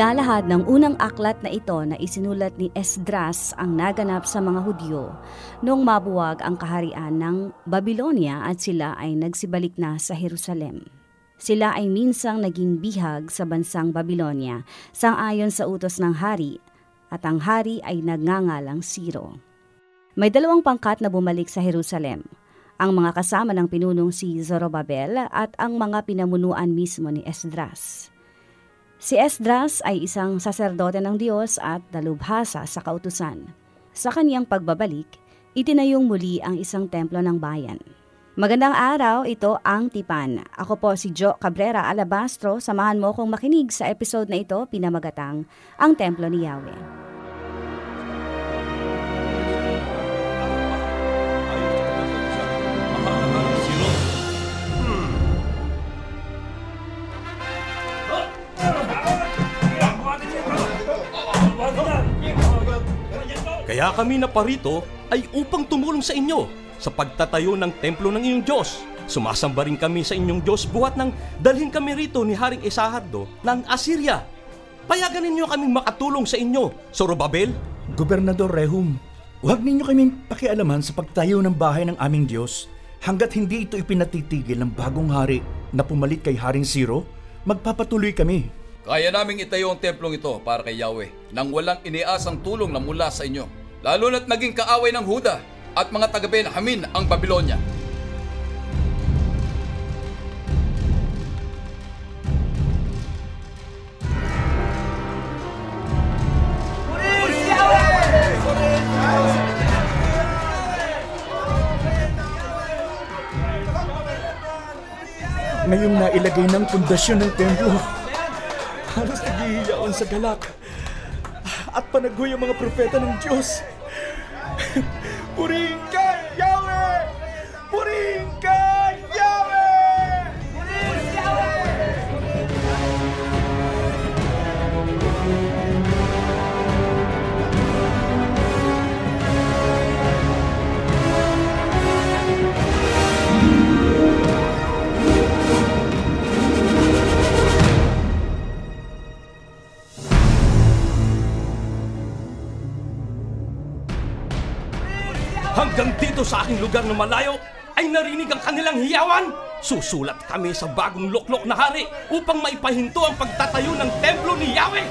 Ilalahad ng unang aklat na ito na isinulat ni Esdras ang naganap sa mga Hudyo noong mabuwag ang kaharian ng Babylonia at sila ay nagsibalik na sa Jerusalem. Sila ay minsang naging bihag sa bansang Babylonia sang-ayon sa utos ng hari at ang hari ay nagngangalang Siro. May dalawang pangkat na bumalik sa Jerusalem. Ang mga kasama ng pinunong si Zorobabel at ang mga pinamunuan mismo ni Esdras. Si Esdras ay isang saserdote ng Diyos at dalubhasa sa kautusan. Sa kaniyang pagbabalik, itinayong muli ang isang templo ng bayan. Magandang araw, ito ang Tipan. Ako po si Jo Cabrera Alabastro. Samahan mo kong makinig sa episode na ito, pinamagatang Ang Templo ni Yahweh. Kaya kami na parito ay upang tumulong sa inyo sa pagtatayo ng templo ng inyong Diyos. Sumasamba rin kami sa inyong Diyos buhat nang dalhin kami rito ni Haring Esahardo ng Assyria. Payagan ninyo kaming makatulong sa inyo, Sorobabel. Gobernador Rehum, huwag ninyo kaming pakialaman sa pagtayo ng bahay ng aming Diyos hanggat hindi ito ipinatitigil ng bagong hari na pumalit kay Haring Siro, magpapatuloy kami. Kaya naming itayo ang templong ito para kay Yahweh nang walang iniasang tulong na mula sa inyo. Lalo na't naging kaaway ng Huda at mga taga Benjamin ang Babylonia. Ngayong nailagay ng pundasyon ng templo, halos nagihiyaon sa galak at panagoy ang mga propeta ng Diyos. Purihin ka, Hanggang dito sa aking lugar na malayo ay narinig ang kanilang hiyawan. Susulat kami sa bagong loklok na hari upang maipahinto ang pagtatayo ng templo ni Yahweh.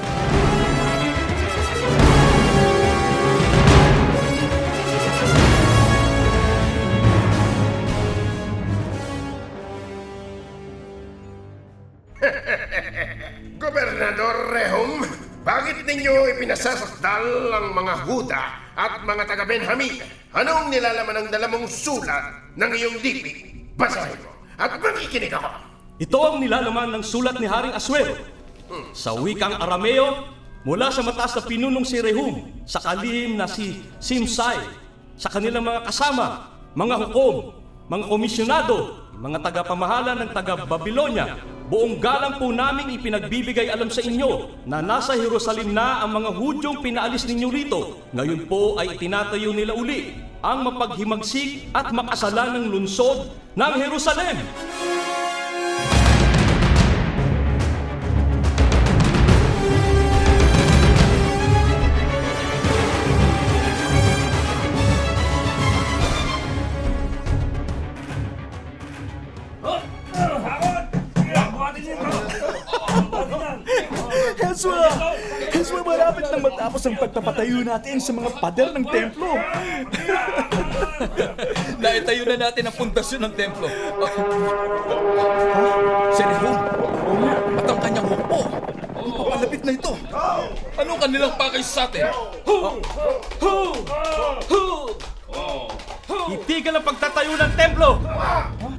Gobernador Rehum, bakit ninyo ipinasasakdal ang mga Huda at mga taga-Benjamin? Anong nilalaman ng dalamong sulat ng iyong lipi? Basahin mo at makikinig ako. Ito ang nilalaman ng sulat ni Haring Aswero. Sa wikang Arameo, mula sa mataas na pinunong si Rehum, sa kalihim na si Simsai, sa kanilang mga kasama, mga hukom, mga komisyonado, mga tagapamahala ng taga-Babylonia, buong galang po namin ipinagbibigay alam sa inyo na nasa Jerusalem na ang mga Hudyong pinaalis ninyo rito. Ngayon po ay itinatayo nila uli ang mapaghimagsik at makasalanang lungsod ng Jerusalem. Matapos ang pagpapatayo natin sa mga pader ng templo. Naitayo na natin ang pundasyon ng templo. Rehum, at ang kanyang hukbo. Papalapit na ito. Ano kanilang pakay sa atin? Itigil ang pagtatayo ng templo!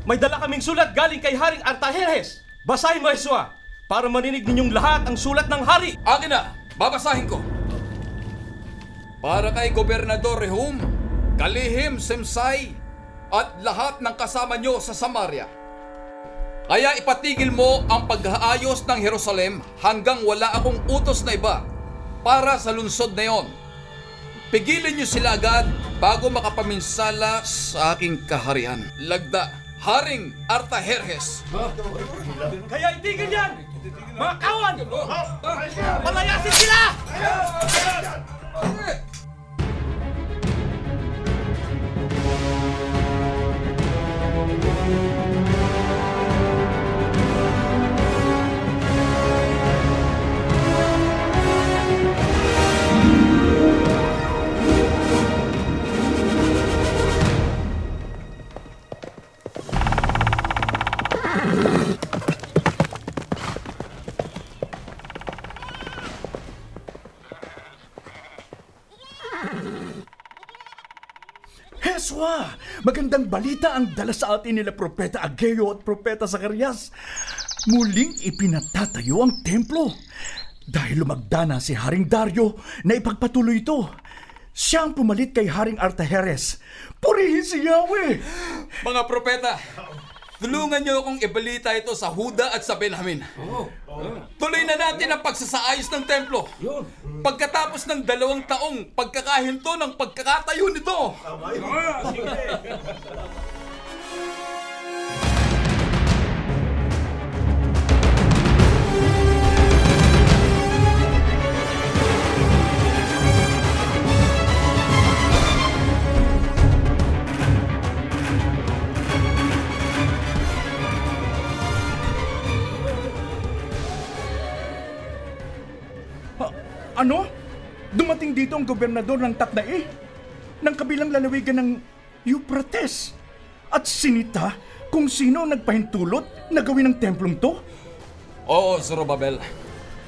May dala kaming sulat galing kay Haring Artajerjes. Basahin mo, Eswa, para marinig ninyong lahat ang sulat ng hari. Akin na, babasahin ko. Para kay Gobernador Rehum, Kalihim Semsay, at lahat ng kasama nyo sa Samaria. Kaya ipatigil mo ang pag-aayos ng Jerusalem hanggang wala akong utos na iba para sa lungsod na yon. Pigilin niyo sila agad bago makapaminsala sa aking kaharian. Lagda, Haring Artaherjes. Kaya itigil yan! Mga kawan! Palayasin sila! Heswa! Thank you. Magandang balita ang dala sa atin nila Propeta Ageo at Propeta Zacarias. Muling ipinatatayo ang templo. Dahil lumagda na si Haring Dario na ipagpatuloy ito. Siya ang pumalit kay Haring Artajeres. Purihin si Yahweh! Mga propeta, tulungan niyo akong ibalita ito sa Huda at sa Benjamin. Tuloy na natin ang pagsasaayos ng templo. Pagkatapos ng dalawang taong pagkakahinto ng pagkakatayo nito. Ha- ano? Dumating dito ang gobernador ng Takdae ng kabilang lalawigan ng Euphrates at sinita kung sino ang nagpahintulot na gawin ang templong to? Oo, Zorobabel.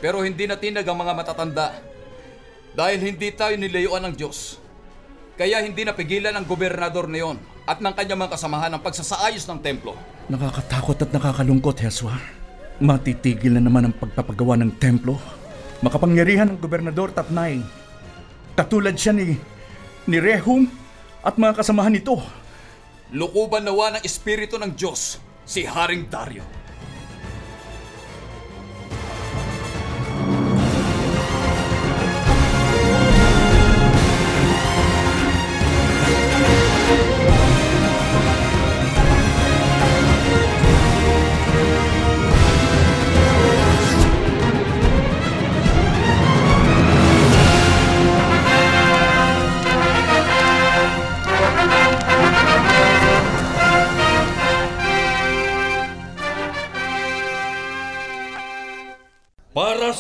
Pero hindi natinag ang mga matatanda. Dahil hindi tayo nilayuan ng Diyos. Kaya hindi napigilan ang gobernador na yon at ng kanyang mga kasamahan ang pagsasaayos ng templo. Nakakatakot at nakakalungkot, Heswa. Matitigil na naman ang pagpapagawa ng templo. Makapangyarihan ng gobernador Tatnay. Katulad siya ni, ni Rehum at mga kasamahan nito. Lukuban nawa ng Espiritu ng Diyos si Haring Dario.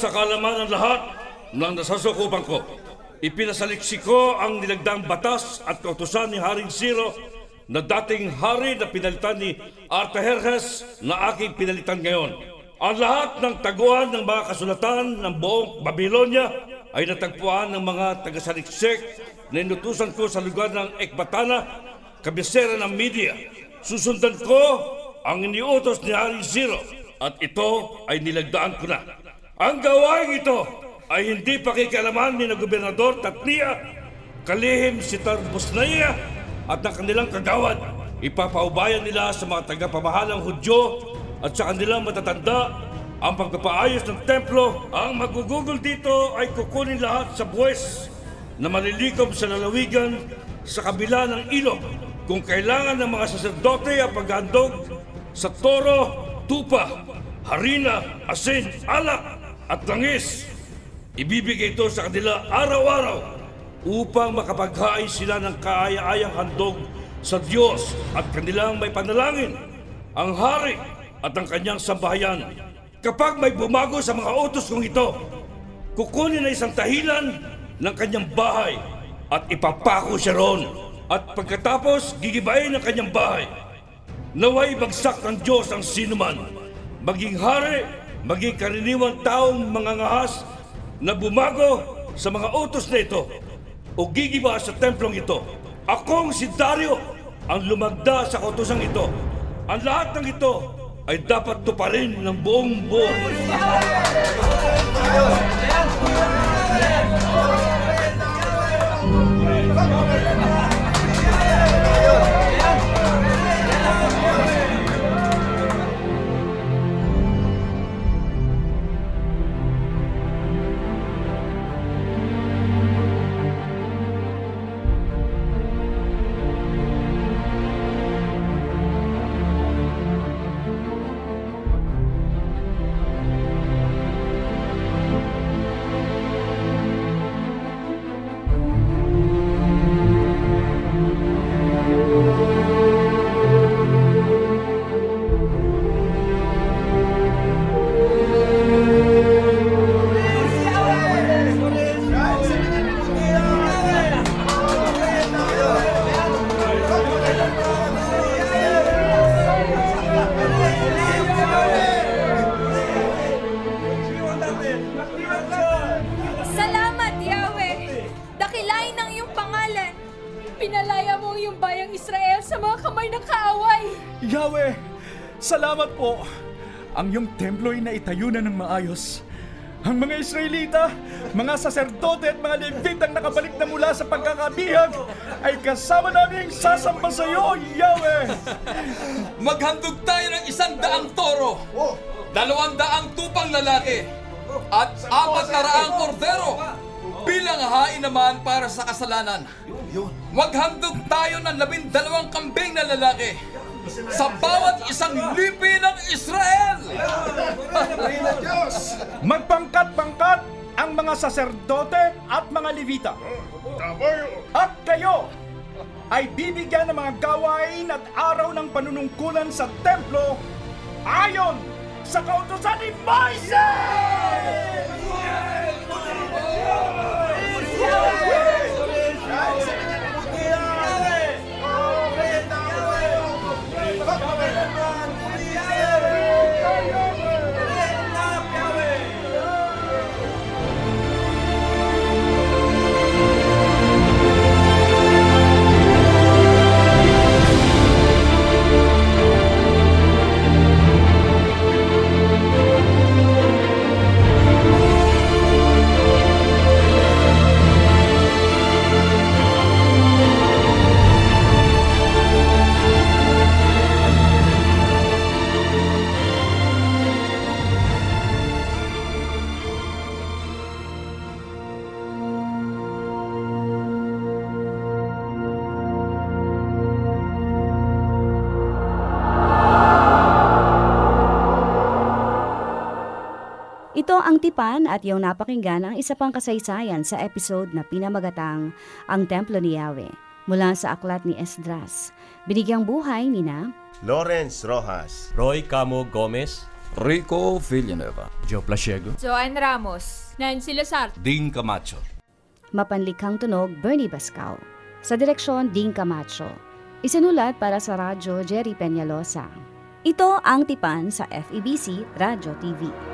Sa kalaman ng lahat ng nasasukupan ko, ipinasaliksi ko ang nilagdang batas at kautusan ni Haring Zero na dating hari na pinalitan ni Artaherjes na aking pinalitan ngayon. Ang lahat ng taguan ng mga kasulatan ng buong Babylonia ay natagpuan ng mga tagasaliksik na inutusan ko sa lugar ng Ekbatana, kabisera ng media. Susundan ko ang iniutos ni Haring Zero at ito ay nilagdaan ko na. Ang gawain ito ay hindi pakikialaman ni na Gobernador Tatnia, kalihim si Tarbusnaya at ng kanilang kagawad. Ipapaubayan nila sa mga tagapamahalang Hudyo at sa kanilang matatanda ang pagpapaayos ng templo. Ang magugugol dito ay kukunin lahat sa buwes na malilikom sa lalawigan sa kabila ng ilog kung kailangan ng mga saserdote ang paghandog sa toro, tupa, harina, asin, alak at langis. Ibibigay ito sa kanila araw-araw upang makapaghain sila ng kaaya-ayang handog sa Diyos at kanilang may panalangin, ang hari at ang kanyang sambahayan. Kapag may bumago sa mga utos kong ito, kukunin na isang tahilan ng kanyang bahay at ipapako siya roon. At pagkatapos, gigibayin ang kanyang bahay. Naway bagsak ng Diyos ang sinuman, maging hari, maging karaniwang taong mangangahas na bumago sa mga utos na ito o gigiba sa templong ito. Akong si Dario ang lumagda sa kautosang ito. Ang lahat ng ito ay dapat tuparin ng buong buo. Yahweh, salamat po. Ang iyong templo ay naitayo na ng maayos. Ang mga Israelita, mga saserdote at mga Levitang nakabalik na mula sa pagkakabihag ay kasama naming sasamba sa iyo, Yahweh! Maghandog tayo ng isang daang toro, dalawang daang tupang lalaki, at apat na raang kordero bilang hain naman para sa kasalanan. Maghandog tayo ng labindalawang kambing na lalaki sa bawat isang lipi ng Israel! Magpangkat-pangkat ang mga saserdote at mga Levita. At kayo ay bibigyan ng mga gawain at araw ng panunungkulan sa templo ayon sa kautosan ni Moises! Ito ang tipan at yung napakinggan ang isa pang kasaysayan sa episode na pinamagatang Ang Templo ni Yahweh mula sa aklat ni Esdras. Binigyang buhay ni na Lawrence Rojas. Roy Camo Gomez, Rico Villanueva. Joe Plasiego. Joanne Ramos. Nancy Lazar. Ding Camacho. Mapanlikhang Tunog Bernie Bascao. Sa direksyon Ding Camacho. Isinulat para sa radyo Jerry Peñalosa. Ito ang tipan sa FEBC Radio TV.